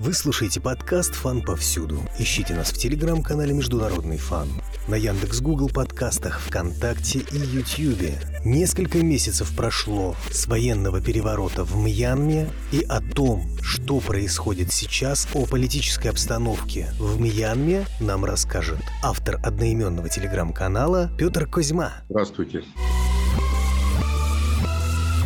Вы слушаете подкаст «Фан повсюду». Ищите нас в телеграм-канале «Международный фан», на Яндекс Гугл подкастах, ВКонтакте и Ютьюбе. Несколько месяцев прошло с военного переворота в Мьянме и о том, что происходит сейчас, о политической обстановке в Мьянме нам расскажет автор одноименного телеграм-канала Петр Козьма. Здравствуйте.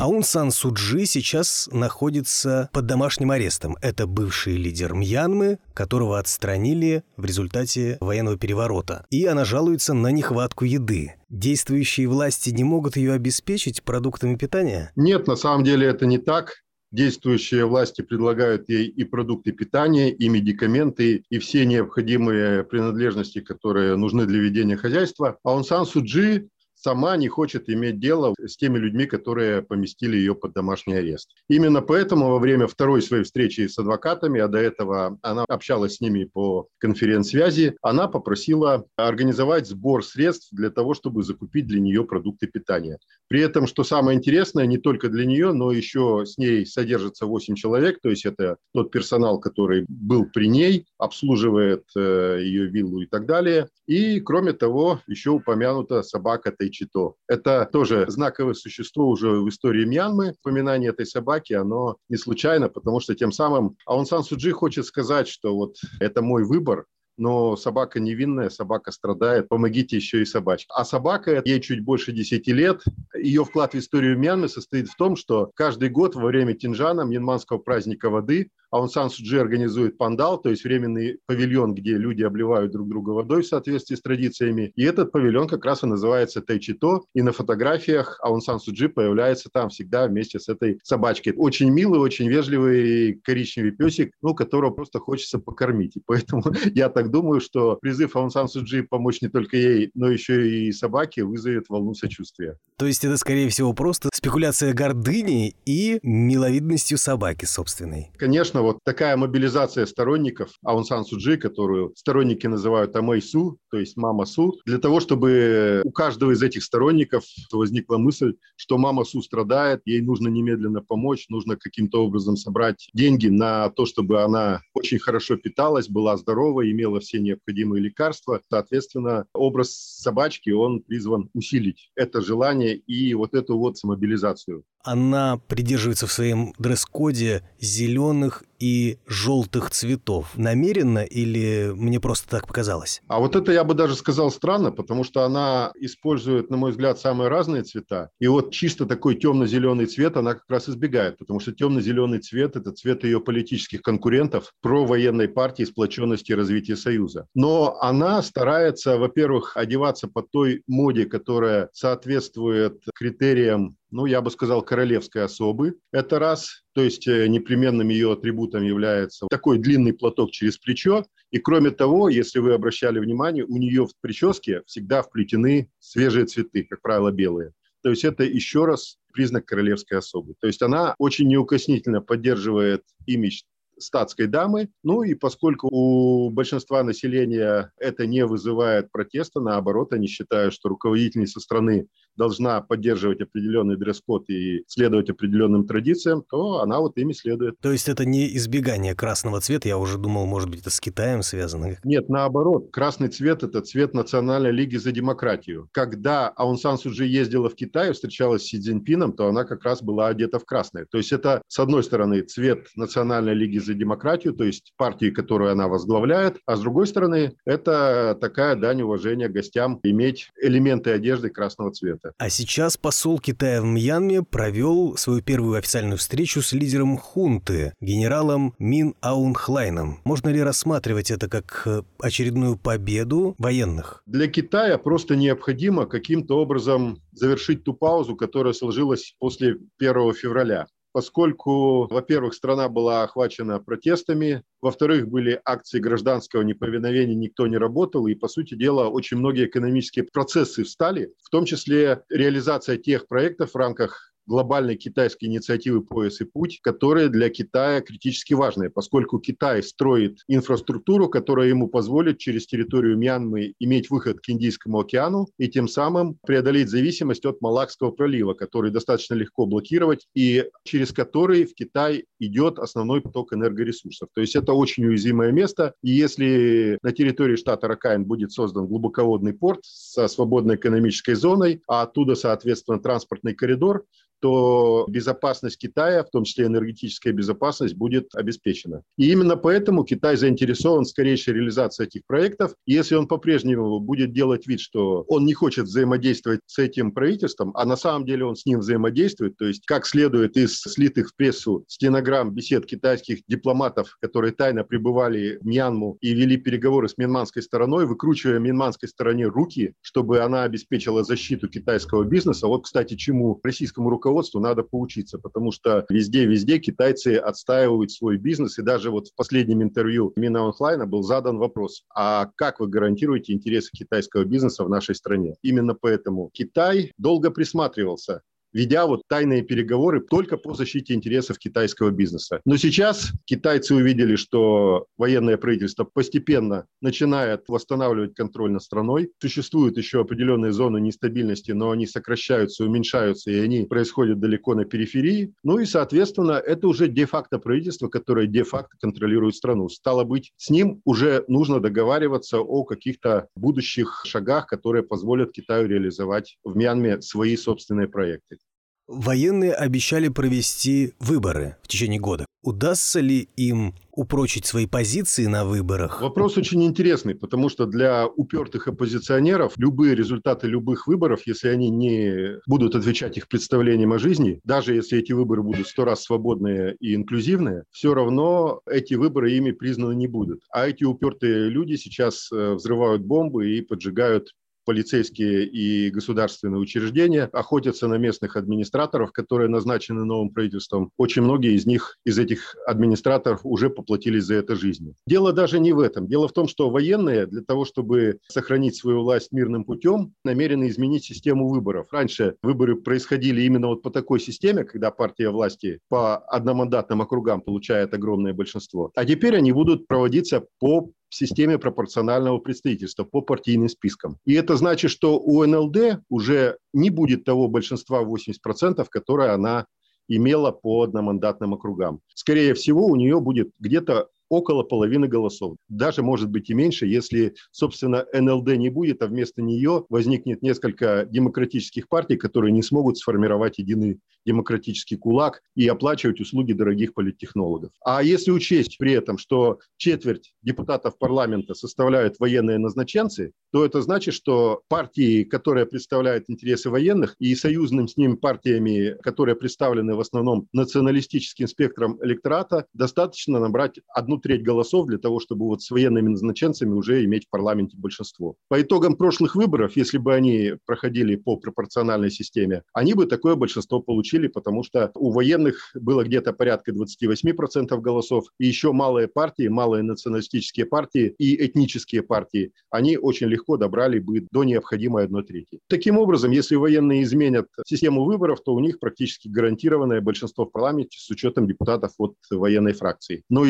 Аун Сан Суджи сейчас находится под домашним арестом. Это бывший лидер Мьянмы, которого отстранили в результате военного переворота. И она жалуется на нехватку еды. Действующие власти не могут ее обеспечить продуктами питания? Нет, на самом деле это не так действующие власти предлагают ей и продукты питания, и медикаменты, и все необходимые принадлежности, которые нужны для ведения хозяйства. А он Сан Суджи сама не хочет иметь дело с теми людьми, которые поместили ее под домашний арест. Именно поэтому во время второй своей встречи с адвокатами, а до этого она общалась с ними по конференц-связи, она попросила организовать сбор средств для того, чтобы закупить для нее продукты питания. При этом, что самое интересное, не только для нее, но еще с ней содержится 8 человек, то есть это тот персонал, который был при ней, обслуживает э, ее виллу и так далее. И, кроме того, еще упомянута собака Тайчито. Это тоже знаковое существо уже в истории Мьянмы. Упоминание этой собаки, оно не случайно, потому что тем самым Аун Сан Суджи хочет сказать, что вот это мой выбор, но собака невинная, собака страдает, помогите еще и собачке. А собака, ей чуть больше 10 лет, ее вклад в историю Мьянмы состоит в том, что каждый год во время Тинжана, Мьянманского праздника воды, Аун Сан Суджи организует пандал, то есть временный павильон, где люди обливают друг друга водой в соответствии с традициями. И этот павильон как раз и называется Тайчито. И на фотографиях Аун Сан Суджи появляется там всегда вместе с этой собачкой. Очень милый, очень вежливый коричневый песик, ну, которого просто хочется покормить. И поэтому я так думаю, что призыв Аун Сан Суджи помочь не только ей, но еще и собаке вызовет волну сочувствия. То есть это, скорее всего, просто спекуляция гордыни и миловидностью собаки собственной. Конечно, вот такая мобилизация сторонников Аун Сан Суджи, которую сторонники называют Амэй Су, то есть Мама Су, для того, чтобы у каждого из этих сторонников возникла мысль, что Мама Су страдает, ей нужно немедленно помочь, нужно каким-то образом собрать деньги на то, чтобы она очень хорошо питалась, была здорова, имела все необходимые лекарства. Соответственно, образ собачки, он призван усилить это желание и вот эту вот мобилизацию она придерживается в своем дресс-коде зеленых и желтых цветов. Намеренно или мне просто так показалось? А вот это я бы даже сказал странно, потому что она использует, на мой взгляд, самые разные цвета. И вот чисто такой темно-зеленый цвет она как раз избегает, потому что темно-зеленый цвет – это цвет ее политических конкурентов про военной партии сплоченности и развития Союза. Но она старается, во-первых, одеваться по той моде, которая соответствует критериям ну, я бы сказал, королевской особы. Это раз. То есть э, непременным ее атрибутом является такой длинный платок через плечо. И кроме того, если вы обращали внимание, у нее в прическе всегда вплетены свежие цветы, как правило, белые. То есть это еще раз признак королевской особы. То есть она очень неукоснительно поддерживает имидж статской дамы. Ну и поскольку у большинства населения это не вызывает протеста, наоборот, они считают, что руководительница страны должна поддерживать определенный дресс-код и следовать определенным традициям, то она вот ими следует. То есть это не избегание красного цвета? Я уже думал, может быть, это с Китаем связано? Нет, наоборот. Красный цвет – это цвет Национальной лиги за демократию. Когда Аун Сан Суджи ездила в Китай, встречалась с Си Цзиньпином, то она как раз была одета в красное. То есть это, с одной стороны, цвет Национальной лиги за демократию, то есть партии, которую она возглавляет, а с другой стороны, это такая дань уважения гостям иметь элементы одежды красного цвета. А сейчас посол Китая в Мьянме провел свою первую официальную встречу с лидером хунты, генералом Мин Аунхлайном. Можно ли рассматривать это как э, очередную победу военных? Для Китая просто необходимо каким-то образом завершить ту паузу, которая сложилась после 1 февраля поскольку, во-первых, страна была охвачена протестами, во-вторых, были акции гражданского неповиновения, никто не работал, и, по сути дела, очень многие экономические процессы встали, в том числе реализация тех проектов в рамках глобальной китайской инициативы «Пояс и путь», которые для Китая критически важны, поскольку Китай строит инфраструктуру, которая ему позволит через территорию Мьянмы иметь выход к Индийскому океану и тем самым преодолеть зависимость от Малакского пролива, который достаточно легко блокировать и через который в Китай идет основной поток энергоресурсов. То есть это очень уязвимое место, и если на территории штата Ракайн будет создан глубоководный порт со свободной экономической зоной, а оттуда, соответственно, транспортный коридор, то безопасность Китая, в том числе энергетическая безопасность, будет обеспечена. И именно поэтому Китай заинтересован в скорейшей реализации этих проектов. И если он по-прежнему будет делать вид, что он не хочет взаимодействовать с этим правительством, а на самом деле он с ним взаимодействует, то есть как следует из слитых в прессу стенограмм бесед китайских дипломатов, которые тайно пребывали в Мьянму и вели переговоры с мьянманской стороной, выкручивая мьянманской стороне руки, чтобы она обеспечила защиту китайского бизнеса. Вот, кстати, чему российскому руководству руководству надо поучиться, потому что везде-везде китайцы отстаивают свой бизнес. И даже вот в последнем интервью Мина Онлайна был задан вопрос, а как вы гарантируете интересы китайского бизнеса в нашей стране? Именно поэтому Китай долго присматривался ведя вот тайные переговоры только по защите интересов китайского бизнеса. Но сейчас китайцы увидели, что военное правительство постепенно начинает восстанавливать контроль над страной. Существуют еще определенные зоны нестабильности, но они сокращаются, уменьшаются, и они происходят далеко на периферии. Ну и, соответственно, это уже де-факто правительство, которое де-факто контролирует страну. Стало быть, с ним уже нужно договариваться о каких-то будущих шагах, которые позволят Китаю реализовать в Мьянме свои собственные проекты. Военные обещали провести выборы в течение года. Удастся ли им упрочить свои позиции на выборах? Вопрос очень интересный, потому что для упертых оппозиционеров любые результаты любых выборов, если они не будут отвечать их представлениям о жизни, даже если эти выборы будут сто раз свободные и инклюзивные, все равно эти выборы ими признаны не будут. А эти упертые люди сейчас э, взрывают бомбы и поджигают полицейские и государственные учреждения охотятся на местных администраторов, которые назначены новым правительством. Очень многие из них, из этих администраторов уже поплатились за это жизнью. Дело даже не в этом. Дело в том, что военные для того, чтобы сохранить свою власть мирным путем, намерены изменить систему выборов. Раньше выборы происходили именно вот по такой системе, когда партия власти по одномандатным округам получает огромное большинство. А теперь они будут проводиться по в системе пропорционального представительства по партийным спискам. И это значит, что у НЛД уже не будет того большинства 80%, которое она имела по одномандатным округам. Скорее всего, у нее будет где-то около половины голосов. Даже, может быть, и меньше, если, собственно, НЛД не будет, а вместо нее возникнет несколько демократических партий, которые не смогут сформировать единый демократический кулак и оплачивать услуги дорогих политтехнологов. А если учесть при этом, что четверть депутатов парламента составляют военные назначенцы, то это значит, что партии, которые представляют интересы военных, и союзным с ними партиями, которые представлены в основном националистическим спектром электората, достаточно набрать одну треть голосов для того, чтобы вот с военными назначенцами уже иметь в парламенте большинство. По итогам прошлых выборов, если бы они проходили по пропорциональной системе, они бы такое большинство получили, потому что у военных было где-то порядка 28% голосов, и еще малые партии, малые националистические партии и этнические партии, они очень легко добрали бы до необходимой одной трети. Таким образом, если военные изменят систему выборов, то у них практически гарантированное большинство в парламенте с учетом депутатов от военной фракции. Но,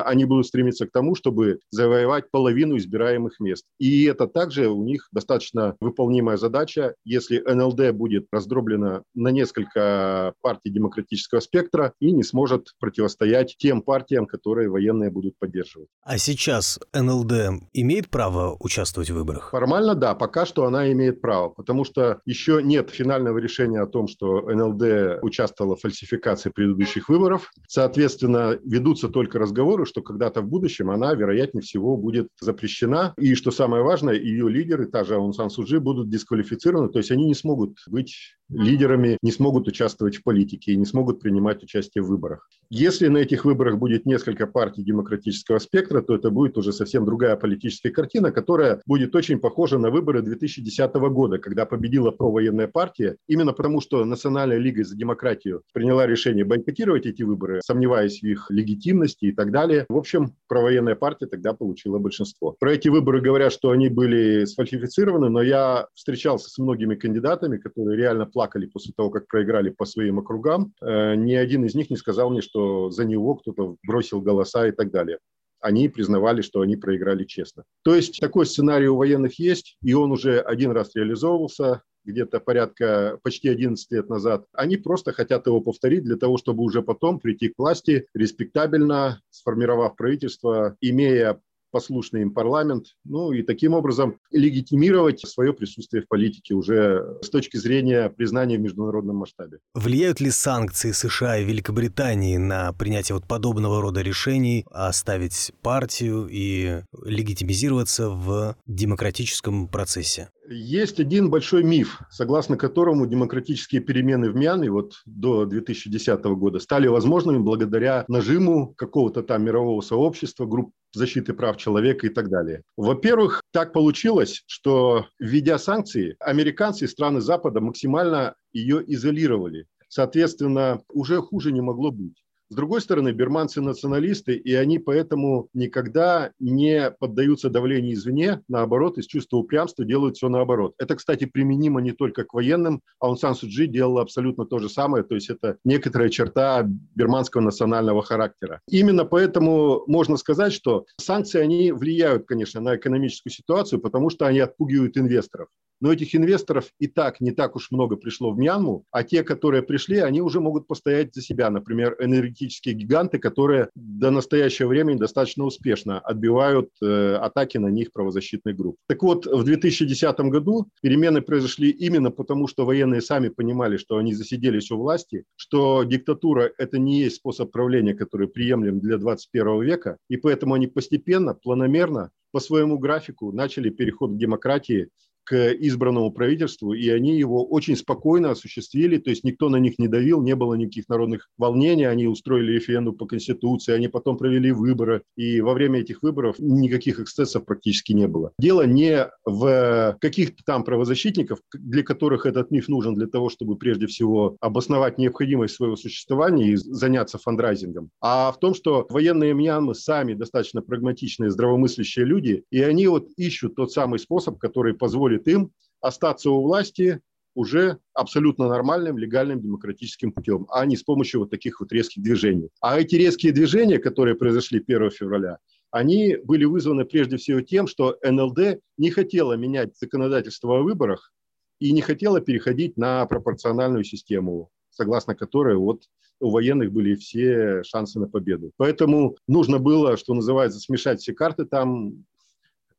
естественно, они будут стремиться к тому, чтобы завоевать половину избираемых мест. И это также у них достаточно выполнимая задача. Если НЛД будет раздроблена на несколько партий демократического спектра и не сможет противостоять тем партиям, которые военные будут поддерживать. А сейчас НЛД имеет право участвовать в выборах? Формально да, пока что она имеет право, потому что еще нет финального решения о том, что НЛД участвовала в фальсификации предыдущих выборов. Соответственно, ведутся только разговоры, что когда-то в будущем она, вероятнее всего, будет запрещена. И, что самое важное, ее лидеры, та же Аун Сан Суджи, будут дисквалифицированы, то есть они не смогут быть лидерами, не смогут участвовать в политике и не смогут принимать участие в выборах. Если на этих выборах будет несколько партий демократического спектра, то это будет уже совсем другая политическая картина, которая будет очень похожа на выборы 2010 года, когда победила провоенная партия, именно потому что Национальная лига за демократию приняла решение бойкотировать эти выборы, сомневаясь в их легитимности и так далее. В общем, провоенная партия тогда получила большинство. Про эти выборы говорят, что они были сфальсифицированы, но я встречался с многими кандидатами, которые реально плакали после того, как проиграли по своим округам. Э, ни один из них не сказал мне, что за него кто-то бросил голоса и так далее они признавали, что они проиграли честно. То есть такой сценарий у военных есть, и он уже один раз реализовывался где-то порядка почти 11 лет назад, они просто хотят его повторить для того, чтобы уже потом прийти к власти респектабельно, сформировав правительство, имея послушный им парламент, ну и таким образом легитимировать свое присутствие в политике уже с точки зрения признания в международном масштабе. Влияют ли санкции США и Великобритании на принятие вот подобного рода решений, оставить партию и легитимизироваться в демократическом процессе? Есть один большой миф, согласно которому демократические перемены в Мьянме вот до 2010 года стали возможными благодаря нажиму какого-то там мирового сообщества, групп защиты прав человека и так далее. Во-первых, так получилось, что введя санкции, американцы и страны Запада максимально ее изолировали. Соответственно, уже хуже не могло быть. С другой стороны, берманцы националисты, и они поэтому никогда не поддаются давлению извне, наоборот, из чувства упрямства делают все наоборот. Это, кстати, применимо не только к военным, а он Сан Суджи делал абсолютно то же самое, то есть это некоторая черта берманского национального характера. Именно поэтому можно сказать, что санкции, они влияют, конечно, на экономическую ситуацию, потому что они отпугивают инвесторов. Но этих инвесторов и так не так уж много пришло в Мьянму, а те, которые пришли, они уже могут постоять за себя. Например, энергетические гиганты, которые до настоящего времени достаточно успешно отбивают э, атаки на них правозащитных групп. Так вот, в 2010 году перемены произошли именно потому, что военные сами понимали, что они засиделись у власти, что диктатура – это не есть способ правления, который приемлем для 21 века, и поэтому они постепенно, планомерно по своему графику начали переход к демократии избранному правительству, и они его очень спокойно осуществили, то есть никто на них не давил, не было никаких народных волнений, они устроили референдум по Конституции, они потом провели выборы, и во время этих выборов никаких эксцессов практически не было. Дело не в каких-то там правозащитников, для которых этот миф нужен для того, чтобы прежде всего обосновать необходимость своего существования и заняться фандрайзингом, а в том, что военные Мьянмы сами достаточно прагматичные, здравомыслящие люди, и они вот ищут тот самый способ, который позволит позволит им остаться у власти уже абсолютно нормальным, легальным, демократическим путем, а не с помощью вот таких вот резких движений. А эти резкие движения, которые произошли 1 февраля, они были вызваны прежде всего тем, что НЛД не хотела менять законодательство о выборах и не хотела переходить на пропорциональную систему, согласно которой вот у военных были все шансы на победу. Поэтому нужно было, что называется, смешать все карты там,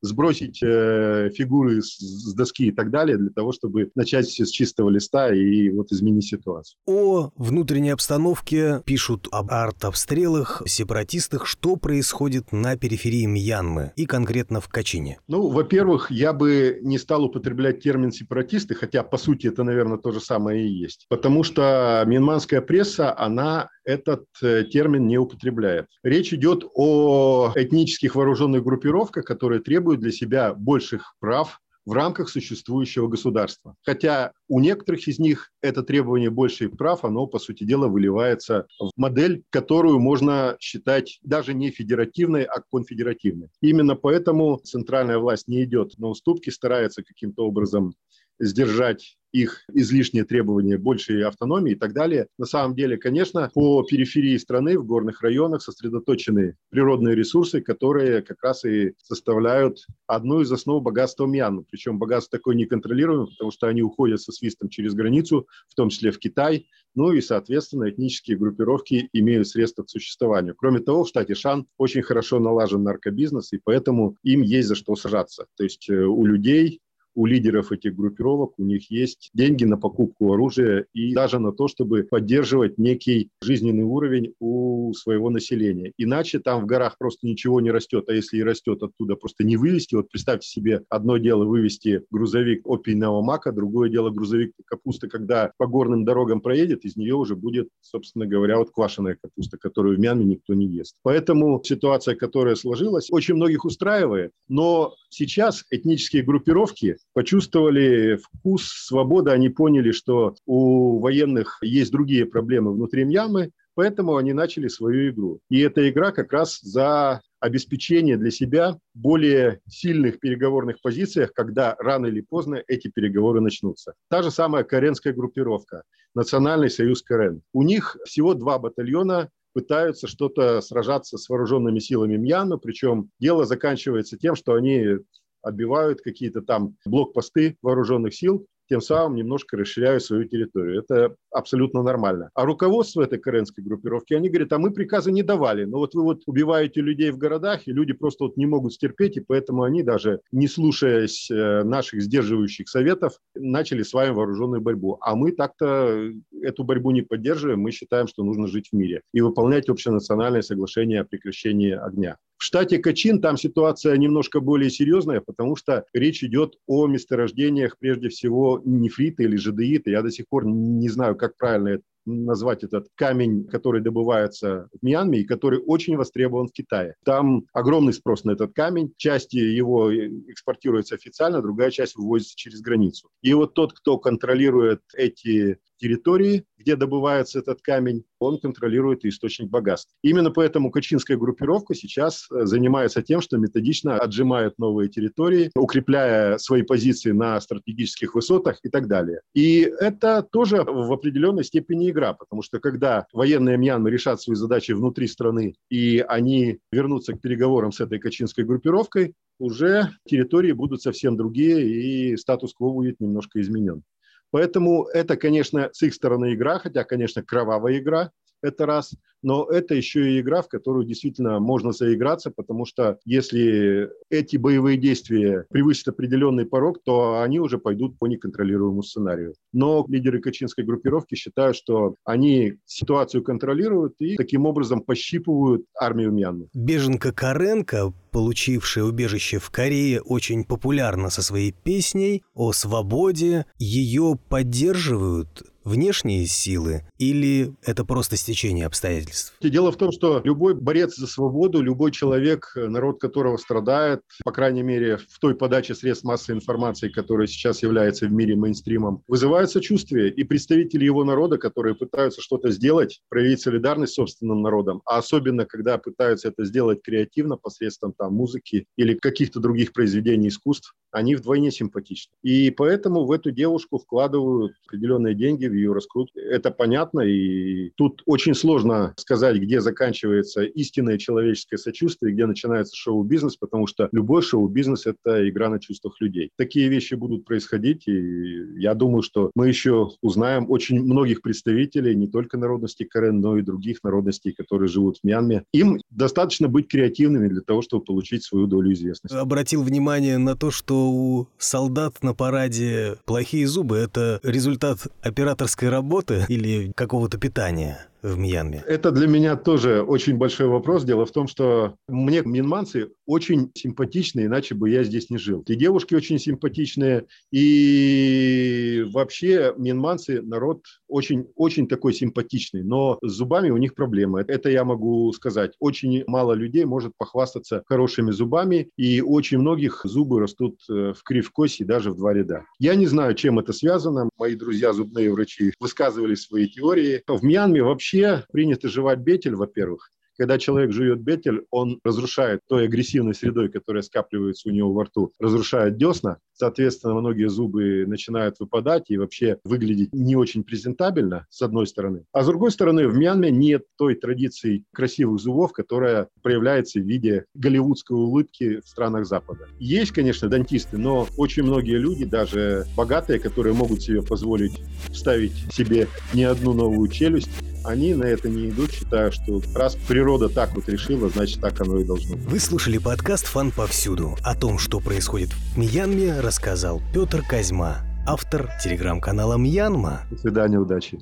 сбросить э, фигуры с, с доски и так далее, для того, чтобы начать все с чистого листа и вот изменить ситуацию. О внутренней обстановке пишут об арт-обстрелах, сепаратистах. Что происходит на периферии Мьянмы и конкретно в Качине? Ну, во-первых, я бы не стал употреблять термин сепаратисты, хотя, по сути, это, наверное, то же самое и есть. Потому что мьянманская пресса, она этот э, термин не употребляет. Речь идет о этнических вооруженных группировках, которые требуют для себя больших прав в рамках существующего государства. Хотя у некоторых из них это требование больших прав, оно, по сути дела, выливается в модель, которую можно считать даже не федеративной, а конфедеративной. Именно поэтому центральная власть не идет на уступки, старается каким-то образом сдержать их излишние требования большей автономии и так далее. На самом деле, конечно, по периферии страны, в горных районах сосредоточены природные ресурсы, которые как раз и составляют одну из основ богатства Мьянмы. Причем богатство такое неконтролируемое, потому что они уходят со свистом через границу, в том числе в Китай, ну и, соответственно, этнические группировки имеют средства к существованию. Кроме того, в штате Шан очень хорошо налажен наркобизнес, и поэтому им есть за что сажаться. То есть э, у людей у лидеров этих группировок, у них есть деньги на покупку оружия и даже на то, чтобы поддерживать некий жизненный уровень у своего населения. Иначе там в горах просто ничего не растет, а если и растет, оттуда просто не вывести. Вот представьте себе, одно дело вывести грузовик опийного мака, другое дело грузовик капусты, когда по горным дорогам проедет, из нее уже будет, собственно говоря, вот квашеная капуста, которую в Мьянме никто не ест. Поэтому ситуация, которая сложилась, очень многих устраивает, но сейчас этнические группировки почувствовали вкус свободы, они поняли, что у военных есть другие проблемы внутри Мьянмы, поэтому они начали свою игру. И эта игра как раз за обеспечение для себя более сильных переговорных позициях, когда рано или поздно эти переговоры начнутся. Та же самая коренская группировка, Национальный союз Корен. У них всего два батальона пытаются что-то сражаться с вооруженными силами Мьянмы, причем дело заканчивается тем, что они отбивают какие-то там блокпосты вооруженных сил, тем самым немножко расширяют свою территорию. Это абсолютно нормально. А руководство этой каренской группировки, они говорят, а мы приказы не давали, но вот вы вот убиваете людей в городах, и люди просто вот не могут стерпеть, и поэтому они даже, не слушаясь э, наших сдерживающих советов, начали с вами вооруженную борьбу. А мы так-то эту борьбу не поддерживаем, мы считаем, что нужно жить в мире и выполнять общенациональное соглашение о прекращении огня. В штате Качин там ситуация немножко более серьезная, потому что речь идет о месторождениях, прежде всего, нефрита или жадеита. Я до сих пор не знаю, как правильно назвать этот камень, который добывается в Мьянме и который очень востребован в Китае. Там огромный спрос на этот камень. Часть его экспортируется официально, другая часть вывозится через границу. И вот тот, кто контролирует эти территории, где добывается этот камень, он контролирует источник богатств. Именно поэтому Качинская группировка сейчас э, занимается тем, что методично отжимает новые территории, укрепляя свои позиции на стратегических высотах и так далее. И это тоже в определенной степени игра, потому что когда военные Мьянмы решат свои задачи внутри страны, и они вернутся к переговорам с этой Качинской группировкой, уже территории будут совсем другие, и статус-кво будет немножко изменен. Поэтому это, конечно, с их стороны игра, хотя, конечно, кровавая игра, это раз но это еще и игра, в которую действительно можно заиграться, потому что если эти боевые действия превысят определенный порог, то они уже пойдут по неконтролируемому сценарию. Но лидеры качинской группировки считают, что они ситуацию контролируют и таким образом пощипывают армию Мьянмы. Беженка Каренко, получившая убежище в Корее, очень популярна со своей песней о свободе. Ее поддерживают внешние силы или это просто стечение обстоятельств? Дело в том, что любой борец за свободу, любой человек, народ которого страдает, по крайней мере, в той подаче средств массовой информации, которая сейчас является в мире мейнстримом, вызывает сочувствие. И представители его народа, которые пытаются что-то сделать, проявить солидарность с собственным народом, а особенно, когда пытаются это сделать креативно посредством там, музыки или каких-то других произведений искусств, они вдвойне симпатичны. И поэтому в эту девушку вкладывают определенные деньги в ее раскрутку. Это понятно, и тут очень сложно сказать, где заканчивается истинное человеческое сочувствие, где начинается шоу-бизнес, потому что любой шоу-бизнес – это игра на чувствах людей. Такие вещи будут происходить, и я думаю, что мы еще узнаем очень многих представителей, не только народности Карен, но и других народностей, которые живут в Мьянме. Им достаточно быть креативными для того, чтобы получить свою долю известности. Обратил внимание на то, что у солдат на параде плохие зубы – это результат операторской работы или какого-то питания? В Мьянме? Это для меня тоже очень большой вопрос. Дело в том, что мне минманцы очень симпатичны, иначе бы я здесь не жил. И девушки очень симпатичные, и вообще минманцы народ очень, очень такой симпатичный, но с зубами у них проблемы. Это я могу сказать. Очень мало людей может похвастаться хорошими зубами, и очень многих зубы растут э, в кривкосе даже в два ряда. Я не знаю, чем это связано. Мои друзья, зубные врачи, высказывали свои теории. В Мьянме вообще вообще принято жевать бетель, во-первых. Когда человек жует бетель, он разрушает той агрессивной средой, которая скапливается у него во рту, разрушает десна. Соответственно, многие зубы начинают выпадать и вообще выглядеть не очень презентабельно, с одной стороны. А с другой стороны, в Мьянме нет той традиции красивых зубов, которая проявляется в виде голливудской улыбки в странах Запада. Есть, конечно, дантисты, но очень многие люди, даже богатые, которые могут себе позволить вставить себе не одну новую челюсть, они на это не идут, считая, что раз природа так вот решила, значит так оно и должно быть. Вы слушали подкаст «Фан повсюду». О том, что происходит в Мьянме, рассказал Петр Козьма, автор телеграм-канала «Мьянма». До свидания, удачи.